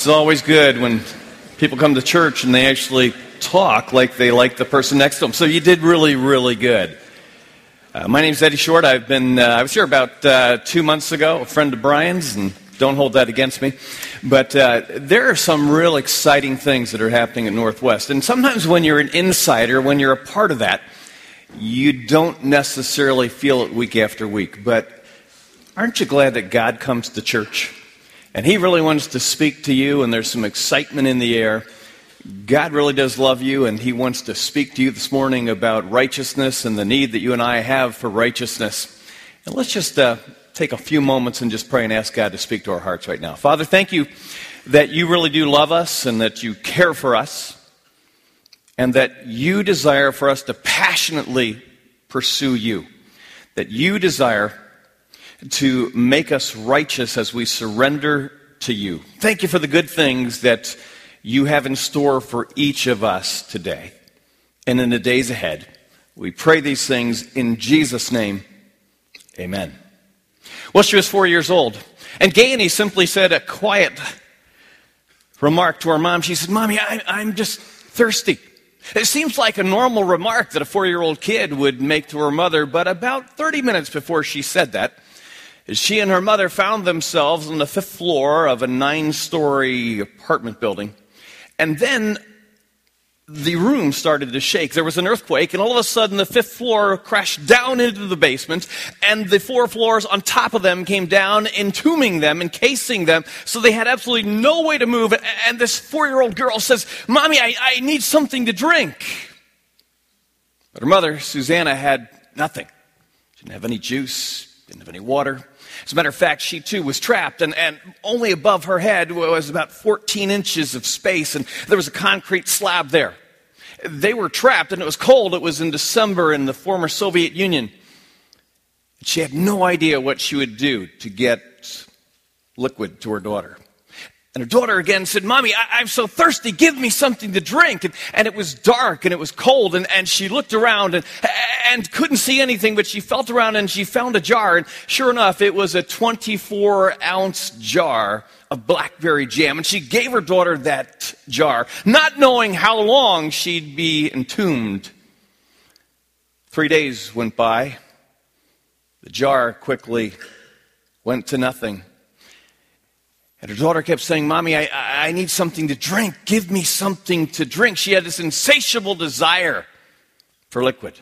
It's always good when people come to church and they actually talk like they like the person next to them. So you did really, really good. Uh, my name's Eddie Short. I've been, uh, I was here about uh, two months ago, a friend of Brian's, and don't hold that against me. But uh, there are some real exciting things that are happening at Northwest. And sometimes when you're an insider, when you're a part of that, you don't necessarily feel it week after week. But aren't you glad that God comes to church? And He really wants to speak to you, and there's some excitement in the air. God really does love you, and He wants to speak to you this morning about righteousness and the need that you and I have for righteousness. And let's just uh, take a few moments and just pray and ask God to speak to our hearts right now. Father, thank you that you really do love us and that you care for us, and that you desire for us to passionately pursue you. That you desire to make us righteous as we surrender to you. Thank you for the good things that you have in store for each of us today and in the days ahead. We pray these things in Jesus' name. Amen. Well, she was four years old, and Gayaney simply said a quiet remark to her mom. She said, Mommy, I, I'm just thirsty. It seems like a normal remark that a four year old kid would make to her mother, but about 30 minutes before she said that, she and her mother found themselves on the fifth floor of a nine story apartment building. And then the room started to shake. There was an earthquake, and all of a sudden the fifth floor crashed down into the basement, and the four floors on top of them came down, entombing them, encasing them, so they had absolutely no way to move. And this four year old girl says, Mommy, I, I need something to drink. But her mother, Susanna, had nothing. She didn't have any juice, didn't have any water. As a matter of fact, she too was trapped, and, and only above her head was about 14 inches of space, and there was a concrete slab there. They were trapped, and it was cold. It was in December in the former Soviet Union. She had no idea what she would do to get liquid to her daughter. And her daughter again said, Mommy, I- am so thirsty. Give me something to drink. And, and it was dark and it was cold. And, and she looked around and, and couldn't see anything, but she felt around and she found a jar. And sure enough, it was a 24 ounce jar of blackberry jam. And she gave her daughter that jar, not knowing how long she'd be entombed. Three days went by. The jar quickly went to nothing. And her daughter kept saying, Mommy, I, I need something to drink. Give me something to drink. She had this insatiable desire for liquid.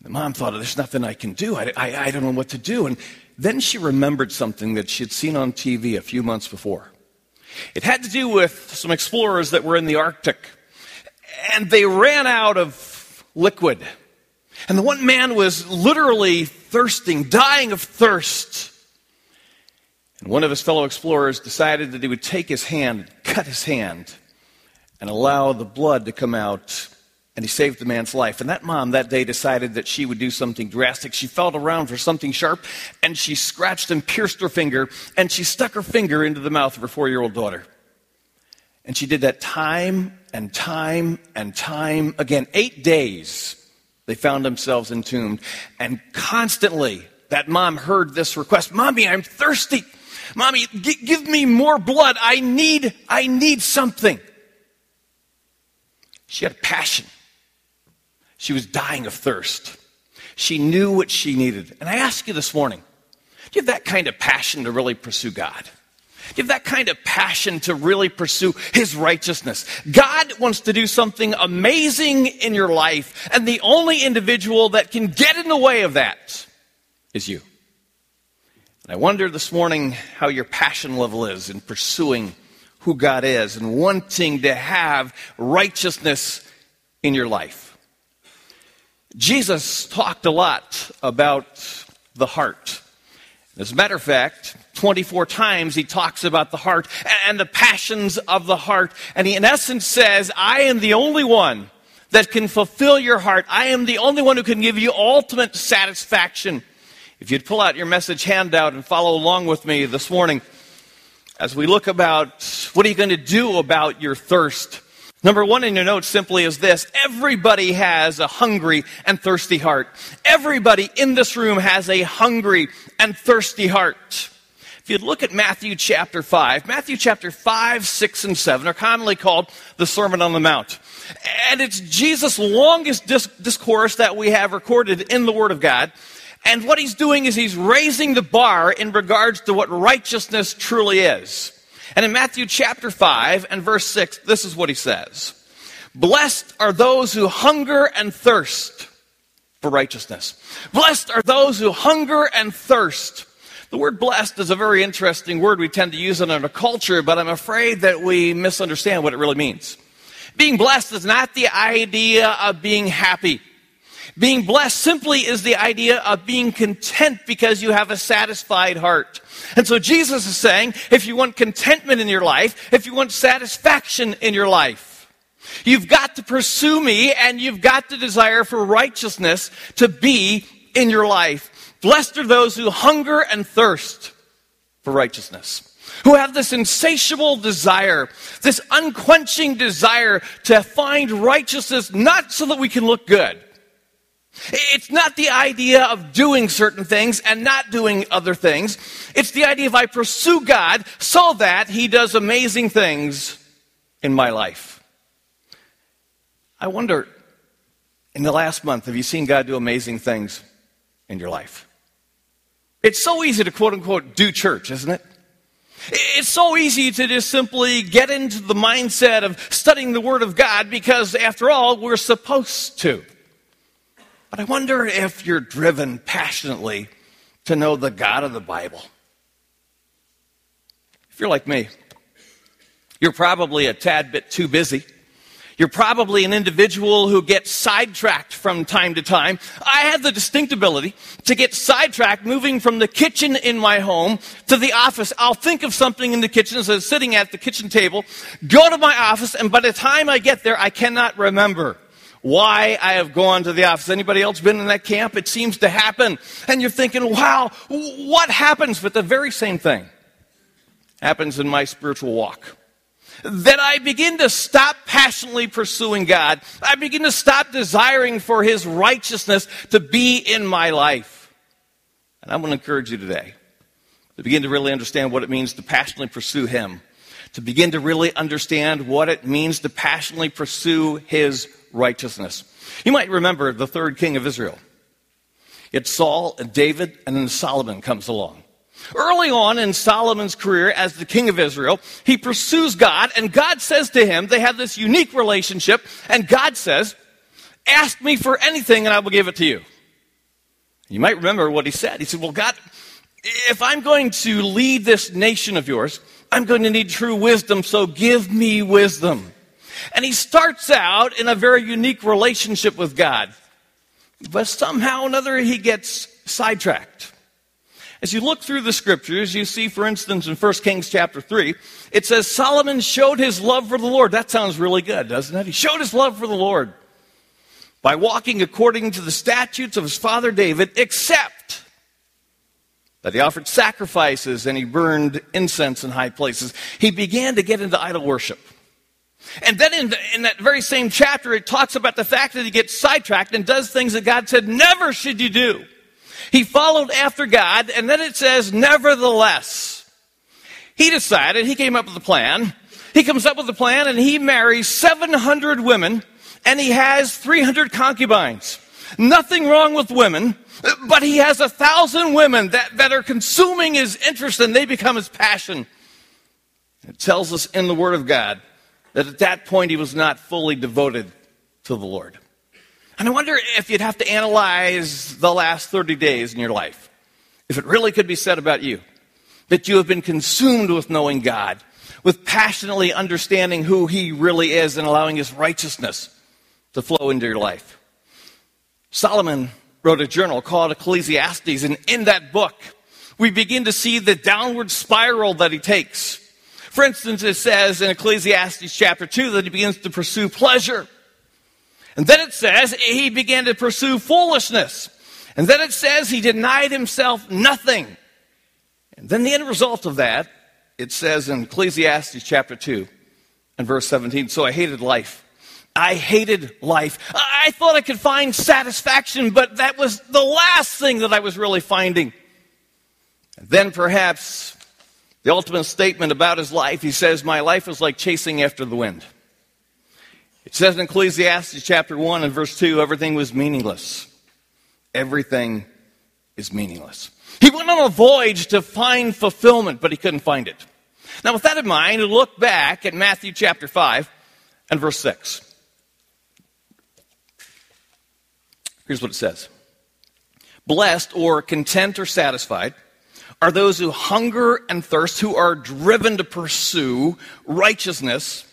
The mom thought, There's nothing I can do. I, I, I don't know what to do. And then she remembered something that she had seen on TV a few months before. It had to do with some explorers that were in the Arctic. And they ran out of liquid. And the one man was literally thirsting, dying of thirst. And one of his fellow explorers decided that he would take his hand, cut his hand, and allow the blood to come out. And he saved the man's life. And that mom that day decided that she would do something drastic. She felt around for something sharp, and she scratched and pierced her finger, and she stuck her finger into the mouth of her four year old daughter. And she did that time and time and time again. Eight days they found themselves entombed. And constantly, that mom heard this request Mommy, I'm thirsty. Mommy, g- give me more blood. I need, I need something. She had a passion. She was dying of thirst. She knew what she needed. And I ask you this morning do you have that kind of passion to really pursue God? Do you have that kind of passion to really pursue His righteousness? God wants to do something amazing in your life, and the only individual that can get in the way of that is you. I wonder this morning how your passion level is in pursuing who God is and wanting to have righteousness in your life. Jesus talked a lot about the heart. As a matter of fact, 24 times he talks about the heart and the passions of the heart. And he, in essence, says, I am the only one that can fulfill your heart. I am the only one who can give you ultimate satisfaction if you'd pull out your message handout and follow along with me this morning as we look about what are you going to do about your thirst. Number one in your notes simply is this everybody has a hungry and thirsty heart. Everybody in this room has a hungry and thirsty heart. If you look at Matthew chapter 5, Matthew chapter 5, 6, and 7 are commonly called the Sermon on the Mount. And it's Jesus' longest discourse that we have recorded in the Word of God. And what he's doing is he's raising the bar in regards to what righteousness truly is. And in Matthew chapter 5 and verse 6, this is what he says Blessed are those who hunger and thirst for righteousness. Blessed are those who hunger and thirst the word blessed is a very interesting word. We tend to use in our culture, but I'm afraid that we misunderstand what it really means. Being blessed is not the idea of being happy. Being blessed simply is the idea of being content because you have a satisfied heart. And so Jesus is saying, if you want contentment in your life, if you want satisfaction in your life, you've got to pursue me and you've got to desire for righteousness to be in your life. Blessed are those who hunger and thirst for righteousness, who have this insatiable desire, this unquenching desire to find righteousness, not so that we can look good. It's not the idea of doing certain things and not doing other things. It's the idea of I pursue God so that He does amazing things in my life. I wonder, in the last month, have you seen God do amazing things in your life? It's so easy to quote unquote do church, isn't it? It's so easy to just simply get into the mindset of studying the Word of God because, after all, we're supposed to. But I wonder if you're driven passionately to know the God of the Bible. If you're like me, you're probably a tad bit too busy you're probably an individual who gets sidetracked from time to time. I have the distinct ability to get sidetracked moving from the kitchen in my home to the office. I'll think of something in the kitchen as I'm sitting at the kitchen table, go to my office, and by the time I get there, I cannot remember why I have gone to the office. Anybody else been in that camp? It seems to happen. And you're thinking, wow, what happens? But the very same thing happens in my spiritual walk that I begin to stop passionately pursuing God. I begin to stop desiring for His righteousness to be in my life. And I'm going to encourage you today to begin to really understand what it means to passionately pursue Him, to begin to really understand what it means to passionately pursue His righteousness. You might remember the third king of Israel. It's Saul and David, and then Solomon comes along. Early on in Solomon's career as the king of Israel, he pursues God, and God says to him, they have this unique relationship, and God says, Ask me for anything, and I will give it to you. You might remember what he said. He said, Well, God, if I'm going to lead this nation of yours, I'm going to need true wisdom, so give me wisdom. And he starts out in a very unique relationship with God. But somehow or another, he gets sidetracked. As you look through the scriptures, you see, for instance, in 1 Kings chapter 3, it says Solomon showed his love for the Lord. That sounds really good, doesn't it? He showed his love for the Lord by walking according to the statutes of his father David, except that he offered sacrifices and he burned incense in high places. He began to get into idol worship. And then in, in, that very same chapter, it talks about the fact that he gets sidetracked and does things that God said never should you do. He followed after God, and then it says, nevertheless. He decided, he came up with a plan. He comes up with a plan and he marries 700 women and he has 300 concubines. Nothing wrong with women, but he has a thousand women that, that are consuming his interest and they become his passion. It tells us in the Word of God that at that point he was not fully devoted to the Lord. And I wonder if you'd have to analyze the last 30 days in your life, if it really could be said about you that you have been consumed with knowing God, with passionately understanding who He really is and allowing His righteousness to flow into your life. Solomon wrote a journal called Ecclesiastes, and in that book, we begin to see the downward spiral that he takes. For instance, it says in Ecclesiastes chapter 2 that he begins to pursue pleasure and then it says he began to pursue foolishness. And then it says he denied himself nothing. And then the end result of that, it says in Ecclesiastes chapter 2 and verse 17, so I hated life. I hated life. I thought I could find satisfaction, but that was the last thing that I was really finding. And then perhaps The ultimate statement about his life, he says, My life is like chasing after the wind. It says in Ecclesiastes chapter 1 and verse 2 everything was meaningless. Everything is meaningless. He went on a voyage to find fulfillment, but he couldn't find it. Now, with that in mind, look back at Matthew chapter 5 and verse 6. Here's what it says Blessed or content or satisfied are those who hunger and thirst, who are driven to pursue righteousness,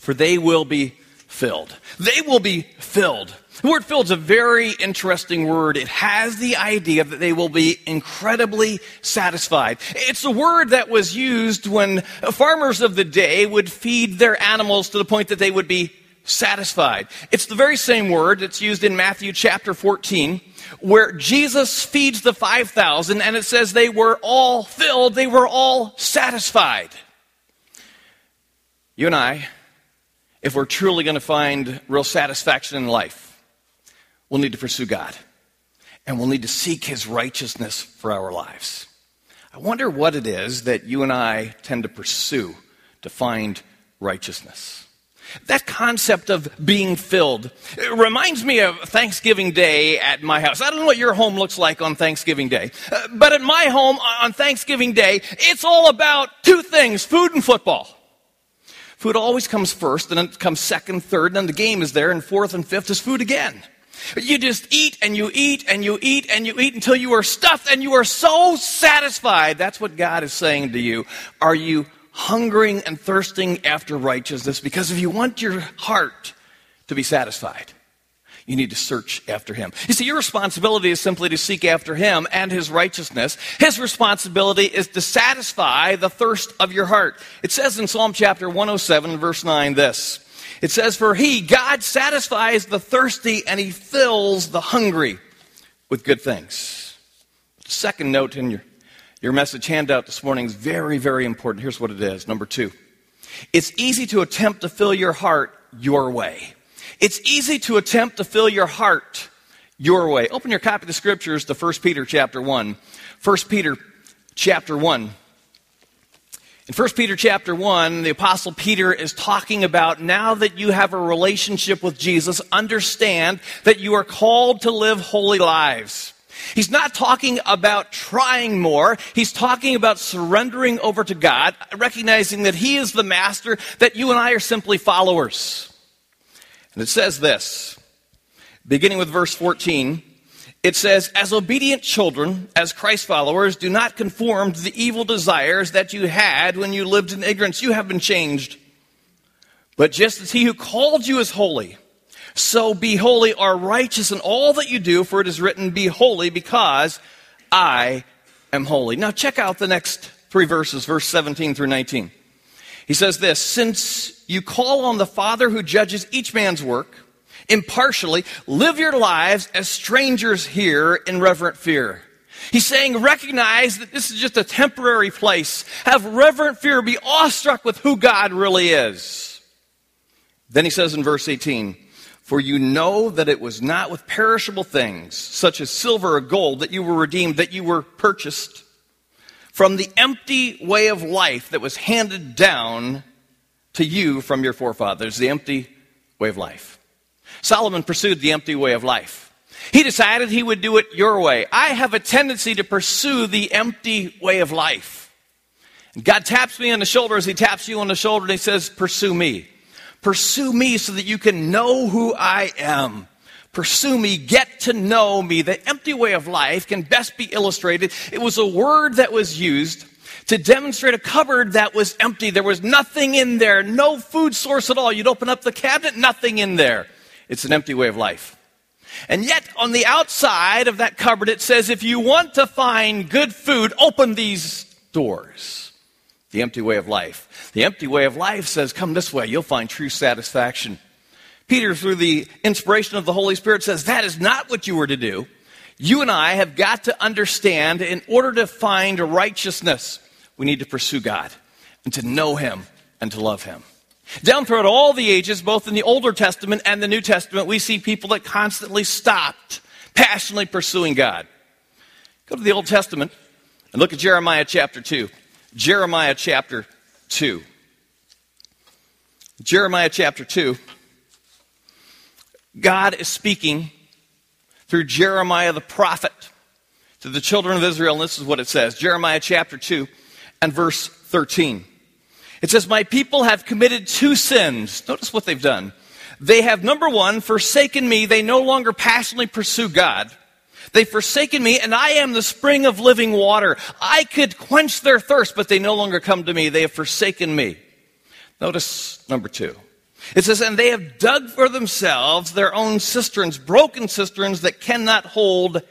for they will be filled. They will be filled. The word filled is a very interesting word. It has the idea that they will be incredibly satisfied. It's a word that was used when farmers of the day would feed their animals to the point that they would be satisfied. It's the very same word that's used in Matthew chapter 14 where Jesus feeds the 5,000 and it says they were all filled, they were all satisfied. You and I, if we're truly going to find real satisfaction in life, we'll need to pursue God and we'll need to seek His righteousness for our lives. I wonder what it is that you and I tend to pursue to find righteousness. That concept of being filled reminds me of Thanksgiving Day at my house. I don't know what your home looks like on Thanksgiving Day, uh, but at my home on Thanksgiving Day, it's all about two things food and football. Food always comes first, then it comes second, third, and then the game is there, and fourth and fifth is food again. You just eat and you eat and you eat and you eat until you are stuffed and you are so satisfied. That's what God is saying to you. Are you hungering and thirsting after righteousness? Because if you want your heart to be satisfied, you need to search after him. You see, your responsibility is simply to seek after him and his righteousness. His responsibility is to satisfy the thirst of your heart. It says in Psalm chapter 107, verse 9, this it says, For he, God, satisfies the thirsty and he fills the hungry with good things. Second note in your, your message handout this morning is very, very important. Here's what it is. Number two, it's easy to attempt to fill your heart your way. It's easy to attempt to fill your heart your way. Open your copy of the scriptures to 1 Peter chapter 1. 1 Peter chapter 1. In 1 Peter chapter 1, the apostle Peter is talking about now that you have a relationship with Jesus, understand that you are called to live holy lives. He's not talking about trying more. He's talking about surrendering over to God, recognizing that He is the master, that you and I are simply followers. And it says this, beginning with verse 14, it says, As obedient children, as Christ followers, do not conform to the evil desires that you had when you lived in ignorance. You have been changed. But just as he who called you is holy, so be holy or righteous in all that you do, for it is written, Be holy, because I am holy. Now check out the next three verses, verse 17 through 19. He says this Since you call on the Father who judges each man's work, impartially, live your lives as strangers here in reverent fear. He's saying, recognize that this is just a temporary place. Have reverent fear. Be awestruck with who God really is. Then he says in verse 18, For you know that it was not with perishable things, such as silver or gold, that you were redeemed, that you were purchased from the empty way of life that was handed down to you from your forefathers, the empty way of life. Solomon pursued the empty way of life. He decided he would do it your way. I have a tendency to pursue the empty way of life. God taps me on the shoulder as he taps you on the shoulder and he says, Pursue me. Pursue me so that you can know who I am. Pursue me, get to know me. The empty way of life can best be illustrated. It was a word that was used to demonstrate a cupboard that was empty. There was nothing in there, no food source at all. You'd open up the cabinet, nothing in there. It's an empty way of life. And yet, on the outside of that cupboard, it says, if you want to find good food, open these doors. The empty way of life. The empty way of life says, come this way, you'll find true satisfaction. Peter, through the inspiration of the Holy Spirit, says, that is not what you were to do. You and I have got to understand in order to find righteousness, we need to pursue God and to know Him and to love Him. Down throughout all the ages, both in the Older Testament and the New Testament, we see people that constantly stopped passionately pursuing God. Go to the Old Testament and look at Jeremiah chapter 2. Jeremiah chapter 2. Jeremiah chapter 2. God is speaking through Jeremiah the prophet to the children of Israel, and this is what it says Jeremiah chapter 2 and verse 13. It says, My people have committed two sins. Notice what they've done. They have, number one, forsaken me. They no longer passionately pursue God. They've forsaken me, and I am the spring of living water. I could quench their thirst, but they no longer come to me. They have forsaken me. Notice number two. It says, and they have dug for themselves their own cisterns, broken cisterns that cannot hold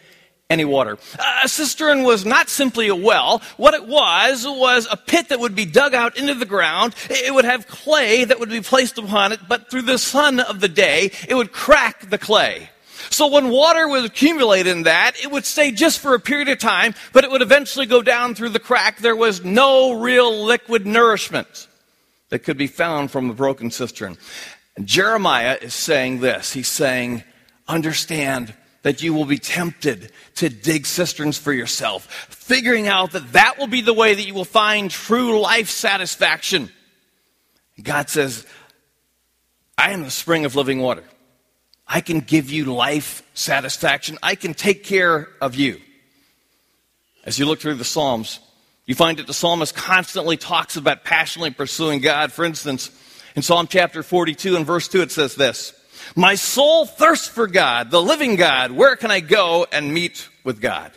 any water. A cistern was not simply a well. What it was, was a pit that would be dug out into the ground. It would have clay that would be placed upon it, but through the sun of the day, it would crack the clay. So when water would accumulate in that, it would stay just for a period of time, but it would eventually go down through the crack. There was no real liquid nourishment that could be found from a broken cistern. Jeremiah is saying this. He's saying, understand that you will be tempted to dig cisterns for yourself, figuring out that that will be the way that you will find true life satisfaction. God says, I am the spring of living water. I can give you life satisfaction. I can take care of you. As you look through the Psalms, you find that the psalmist constantly talks about passionately pursuing God. For instance, in Psalm chapter 42 and verse 2, it says this My soul thirsts for God, the living God. Where can I go and meet with God?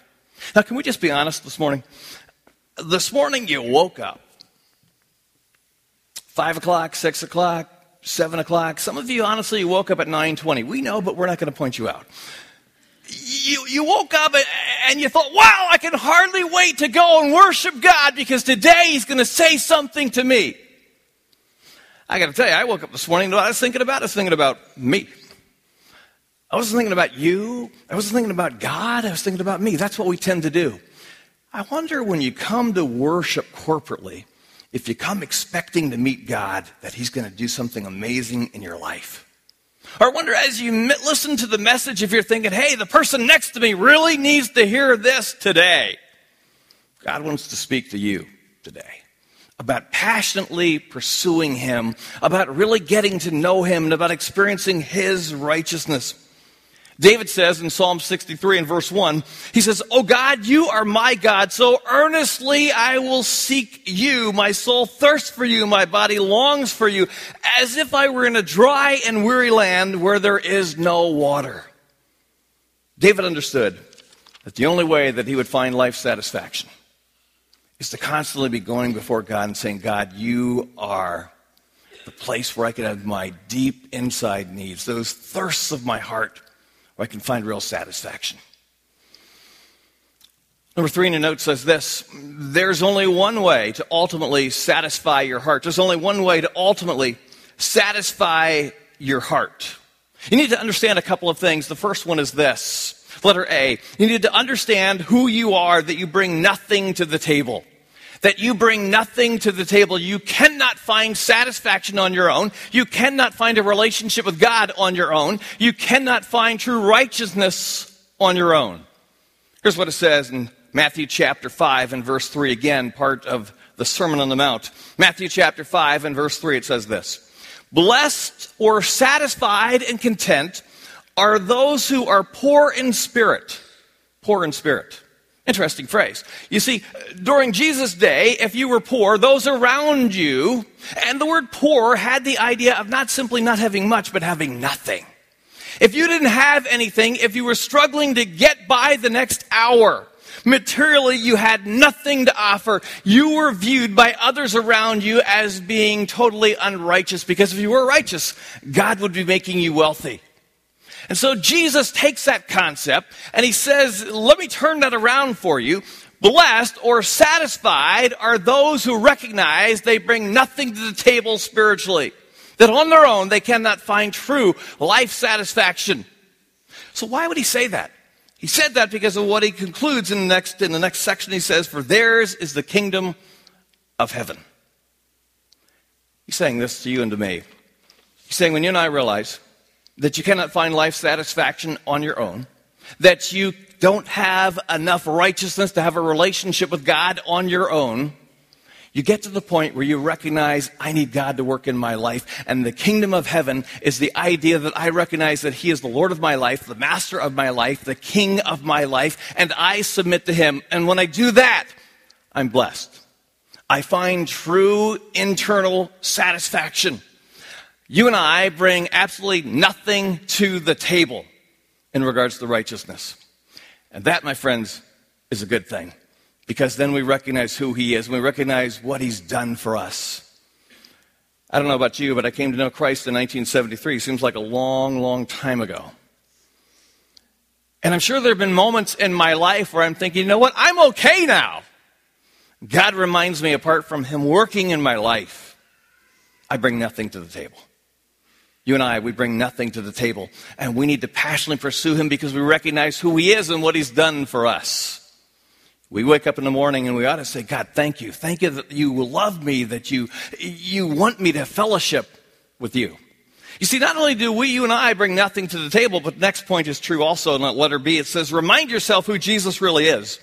Now, can we just be honest this morning? This morning you woke up. Five o'clock, six o'clock, seven o'clock. Some of you, honestly, woke up at 9:20. We know, but we're not going to point you out you, you woke up and you thought, wow, I can hardly wait to go and worship God because today He's going to say something to me. I got to tell you, I woke up this morning, what I was thinking about? I was thinking about me. I wasn't thinking about you. I wasn't thinking about God. I was thinking about me. That's what we tend to do. I wonder when you come to worship corporately, if you come expecting to meet God, that He's going to do something amazing in your life. Or I wonder as you listen to the message, if you're thinking, hey, the person next to me really needs to hear this today. God wants to speak to you today about passionately pursuing Him, about really getting to know Him, and about experiencing His righteousness. David says in Psalm 63 and verse 1, he says, Oh God, you are my God, so earnestly I will seek you. My soul thirsts for you, my body longs for you, as if I were in a dry and weary land where there is no water. David understood that the only way that he would find life satisfaction is to constantly be going before God and saying, God, you are the place where I can have my deep inside needs, those thirsts of my heart where I can find real satisfaction. Number three in the note says this there's only one way to ultimately satisfy your heart. There's only one way to ultimately satisfy your heart. You need to understand a couple of things. The first one is this letter A. You need to understand who you are, that you bring nothing to the table that you bring nothing to the table. You cannot find satisfaction on your own. You cannot find a relationship with God on your own. You cannot find true righteousness on your own. Here's what it says in Matthew chapter 5 and verse 3, again, part of the Sermon on the Mount. Matthew chapter 5 and verse 3, it says this Blessed or satisfied and content are those who are poor in spirit. Poor in spirit. Interesting phrase. You see, during Jesus' day, if you were poor, those around you, and the word poor had the idea of not simply not having much, but having nothing. If you didn't have anything, if you were struggling to get by the next hour, materially you had nothing to offer, you were viewed by others around you as being totally unrighteous because if you were righteous, God would be making you wealthy. And so Jesus takes that concept and he says, let me turn that around for you. Blessed or satisfied are those who recognize they bring nothing to the table spiritually. That on their own they cannot find true life satisfaction. So why would he say that? He said that because of what he concludes in the next, in the next section. He says, For theirs is the kingdom of heaven. He's saying this to you and to me. He's saying, when you and I realize that you cannot find life satisfaction on your own, that you don't have enough righteousness to have a relationship with God on your own, You get to the point where you recognize, I need God to work in my life. And the kingdom of heaven is the idea that I recognize that He is the Lord of my life, the master of my life, the king of my life, and I submit to Him. And when I do that, I'm blessed. I find true internal satisfaction. You and I bring absolutely nothing to the table in regards to righteousness. And that, my friends, is a good thing because then we recognize who He is and we recognize what He's done for us. I don't know about you, but I came to know Christ in 1973. Seems like a long, long time ago. And I'm sure there have been moments in my life where I'm thinking, you know what? I'm okay now. God reminds me, apart from Him working in my life, I bring nothing to the table. You and I, we bring nothing to the table. And we need to passionately pursue Him because we recognize who He is and what He's done for us. We wake up in the morning and we ought to say, God, thank you. Thank you that you love me, that you, you want me to fellowship with you. You see, not only do we, you and I, bring nothing to the table, but the next point is true also in that letter B. It says, remind yourself who Jesus really is.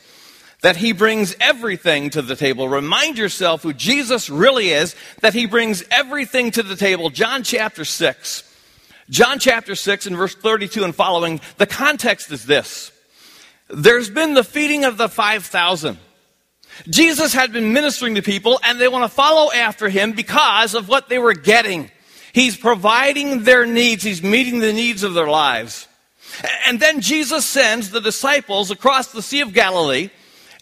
That he brings everything to the table. Remind yourself who Jesus really is, that he brings everything to the table. John chapter 6. John chapter 6 and verse 32 and following, the context is this. There's been the feeding of the 5,000. Jesus had been ministering to people and they want to follow after him because of what they were getting. He's providing their needs. He's meeting the needs of their lives. And then Jesus sends the disciples across the Sea of Galilee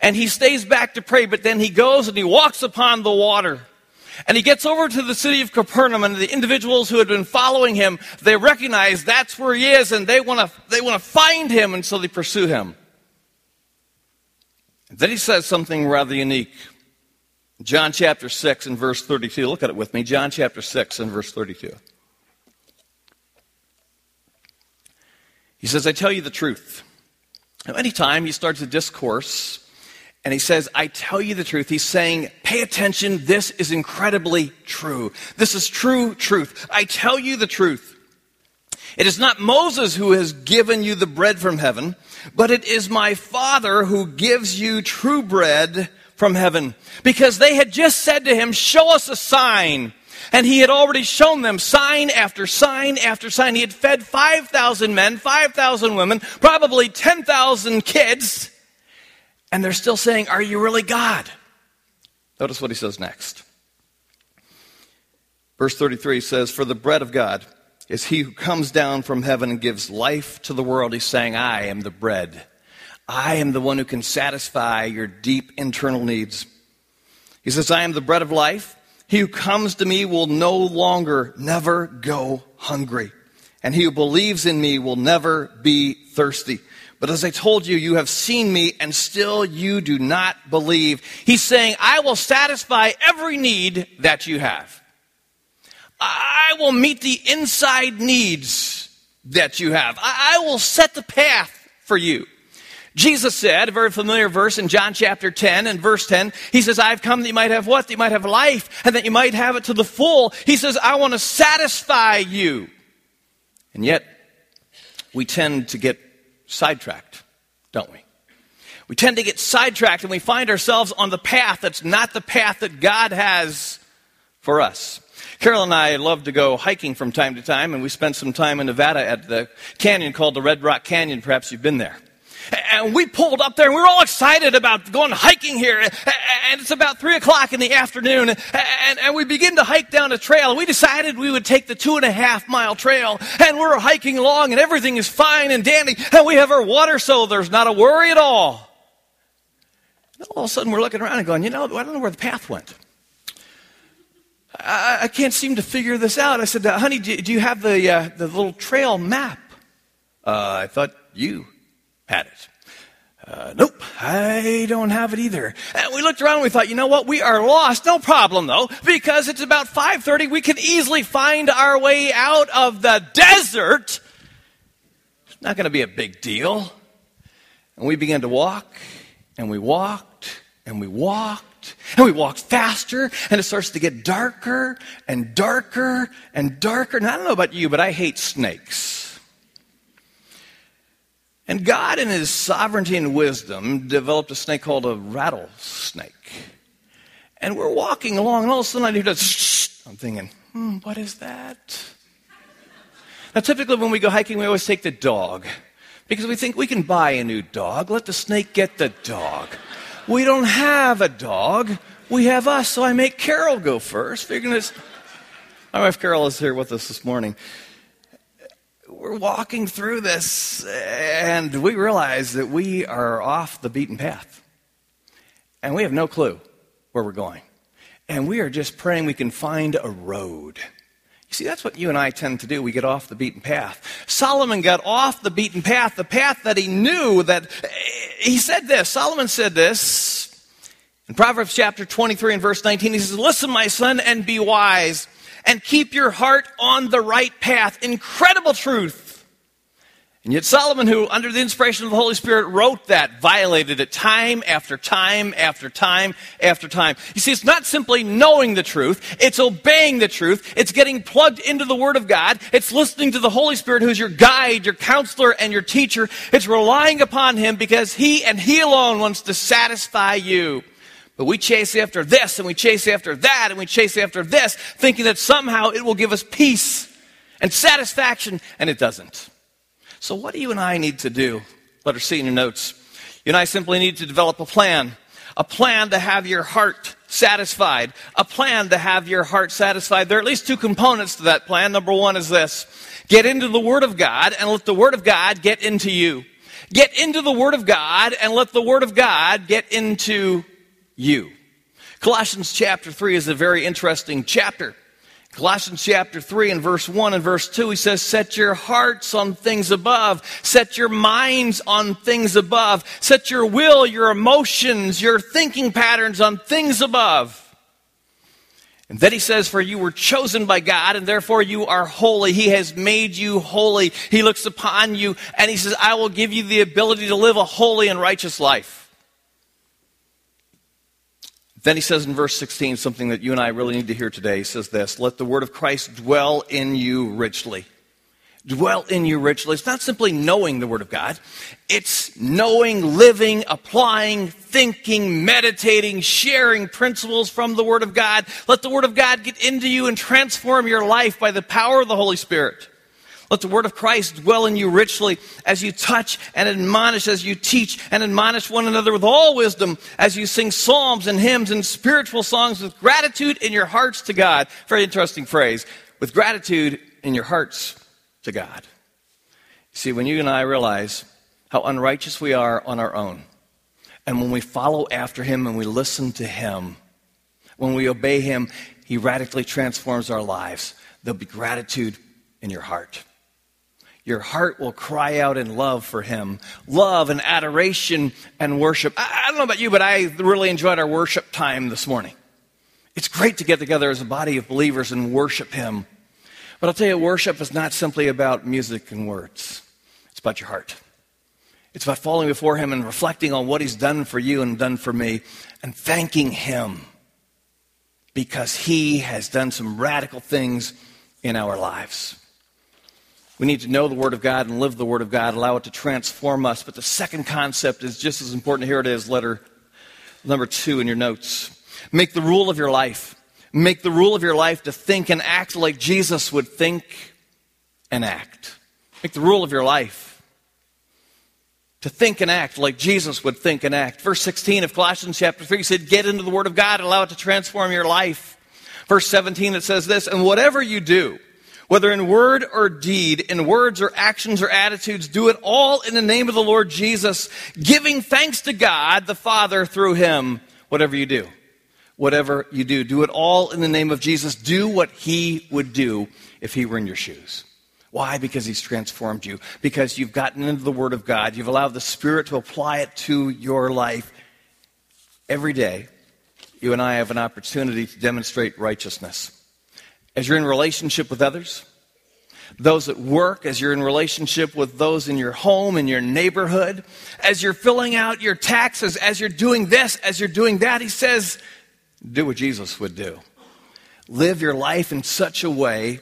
and he stays back to pray, but then he goes and he walks upon the water. And he gets over to the city of Capernaum, and the individuals who had been following him, they recognize that's where he is, and they want to they want to find him, and so they pursue him. Then he says something rather unique. John chapter 6 and verse 32. Look at it with me. John chapter 6 and verse 32. He says, I tell you the truth. Now, anytime he starts a discourse and he says, I tell you the truth, he's saying, pay attention, this is incredibly true. This is true truth. I tell you the truth. It is not Moses who has given you the bread from heaven, but it is my Father who gives you true bread from heaven. Because they had just said to him, Show us a sign. And he had already shown them sign after sign after sign. He had fed 5,000 men, 5,000 women, probably 10,000 kids. And they're still saying, Are you really God? Notice what he says next. Verse 33 says, For the bread of God is he who comes down from heaven and gives life to the world. He's saying, I am the bread. I am the one who can satisfy your deep internal needs. He says, I am the bread of life. He who comes to me will no longer never go hungry. And he who believes in me will never be thirsty. But as I told you, you have seen me and still you do not believe. He's saying, I will satisfy every need that you have. I will meet the inside needs that you have. I, will set the path for you. Jesus said, a very familiar verse in John chapter 10 and verse 10, he says, I've come that you might have what? That you might have life and that you might have it to the full. He says, I want to satisfy you. And yet, we tend to get sidetracked, don't we? We tend to get sidetracked and we find ourselves on the path that's not the path that God has for us. Carol and I love to go hiking from time to time, and we spent some time in Nevada at the canyon called the Red Rock Canyon. Perhaps you've been there. And we pulled up there and we were all excited about going hiking here. And it's about three o'clock in the afternoon. And, we begin to hike down a trail. We decided we would take the two and a half mile trail. And we're hiking along and everything is fine and dandy. And we have our water so there's not a worry at all. All of a sudden we're looking around and going, you know, I don't know where the path went. I, I can't seem to figure this out. I said, honey, do, do, you have the, uh, the little trail map? Uh, I thought you had it. Uh, nope, I don't have it either. And we looked around and we thought, you know what? We are lost. No problem though, because it's about 5.30. We can easily find our way out of the desert. It's not going to be a big deal. And we began to walk and we walked and we walked and we walked faster, and it starts to get darker and darker and darker. And I don't know about you, but I hate snakes. And God, in His sovereignty and wisdom, developed a snake called a rattlesnake. And we're walking along, and all of a sudden I hear this, shh. I'm thinking, hmm, what is that? Now, typically when we go hiking, we always take the dog because we think we can buy a new dog. Let the snake get the dog. We don't have a dog. We have us, so I make Carol go first. Figuring this. My wife Carol is here with us this morning. We're walking through this, and we realize that we are off the beaten path. And we have no clue where we're going. And we are just praying we can find a road. You see, that's what you and I tend to do. We get off the beaten path. Solomon got off the beaten path, the path that he knew that eh, he said this. Solomon said this in Proverbs chapter 23 and verse 19. He says, Listen, my son, and be wise, and keep your heart on the right path. Incredible truth. And yet, Solomon, who, under the inspiration of the Holy Spirit, wrote that, violated it time after time after time after time. You see, it's not simply knowing the truth, it's obeying the truth, it's getting plugged into the Word of God, it's listening to the Holy Spirit, who's your guide, your counselor, and your teacher. It's relying upon Him because He and He alone wants to satisfy you. But we chase after this, and we chase after that, and we chase after this, thinking that somehow it will give us peace and satisfaction, and it doesn't. So, what do you and I need to do? Let her see in your notes. You and I simply need to develop a plan. A plan to have your heart satisfied. A plan to have your heart satisfied. There are at least two components to that plan. Number one is this get into the Word of God and let the Word of God get into you. Get into the Word of God and let the Word of God get into you. Colossians chapter 3 is a very interesting chapter. Colossians chapter 3 and verse 1 and verse 2, he says, Set your hearts on things above. Set your minds on things above. Set your will, your emotions, your thinking patterns on things above. And then he says, For you were chosen by God, and therefore you are holy. He has made you holy. He looks upon you, and he says, I will give you the ability to live a holy and righteous life. Then he says in verse 16 something that you and I really need to hear today. He says this Let the word of Christ dwell in you richly. Dwell in you richly. It's not simply knowing the word of God, it's knowing, living, applying, thinking, meditating, sharing principles from the word of God. Let the word of God get into you and transform your life by the power of the Holy Spirit. Let the word of Christ dwell in you richly as you touch and admonish, as you teach and admonish one another with all wisdom, as you sing psalms and hymns and spiritual songs with gratitude in your hearts to God. Very interesting phrase. With gratitude in your hearts to God. See, when you and I realize how unrighteous we are on our own, and when we follow after Him and we listen to Him, when we obey Him, He radically transforms our lives. There'll be gratitude in your heart your heart will cry out in love for him. Love and adoration and worship. I, I, don't know about you, but I really enjoyed our worship time this morning. It's great to get together as a body of believers and worship him. But I'll tell you, worship is not simply about music and words, it's about your heart. It's about falling before him and reflecting on what he's done for you and done for me and thanking him because he has done some radical things in our lives. We need to know the Word of God and live the Word of God, allow it to transform us. But the second concept is just as important. Here it is, letter number two in your notes. Make the rule of your life. Make the rule of your life to think and act like Jesus would think and act. Make the rule of your life to think and act like Jesus would think and act. Verse 16 of Colossians chapter 3 said, Get into the Word of God and allow it to transform your life. Verse 17, it says this, And whatever you do, whether in word or deed, in words or actions or attitudes, do it all in the name of the Lord Jesus, giving thanks to God the Father through him. Whatever you do, whatever you do, do it all in the name of Jesus. Do what he would do if he were in your shoes. Why? Because he's transformed you. Because you've gotten into the Word of God. You've allowed the Spirit to apply it to your life. Every day, you and I have an opportunity to demonstrate righteousness as you're in relationship with others, those at work, as you're in relationship with those in your home, in your neighborhood, as you're filling out your taxes, as you're doing this, as you're doing that, he says, do what Jesus would do. Live your life in such a way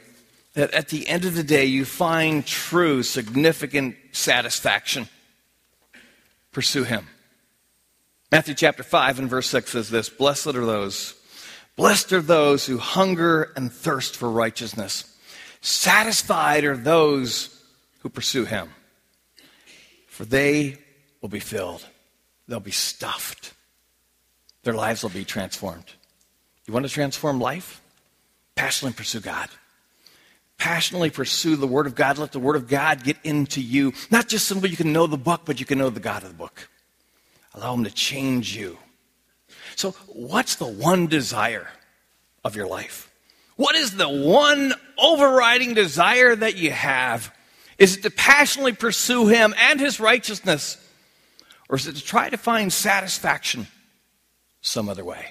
that at the end of the day you find true, significant satisfaction. Pursue him. Matthew chapter 5 and verse 6 says this Blessed are those Blessed are those who hunger and thirst for righteousness. Satisfied are those who pursue him, for they will be filled. They'll be stuffed. Their lives will be transformed. You want to transform life? Passionately pursue God. Passionately pursue the Word of God. Let the Word of God get into you. Not just simply you can know the book, but you can know the God of the book. Allow Him to change you. So, what's the one desire of your life? What is the one overriding desire that you have? Is it to passionately pursue Him and His righteousness? Or is it to try to find satisfaction some other way?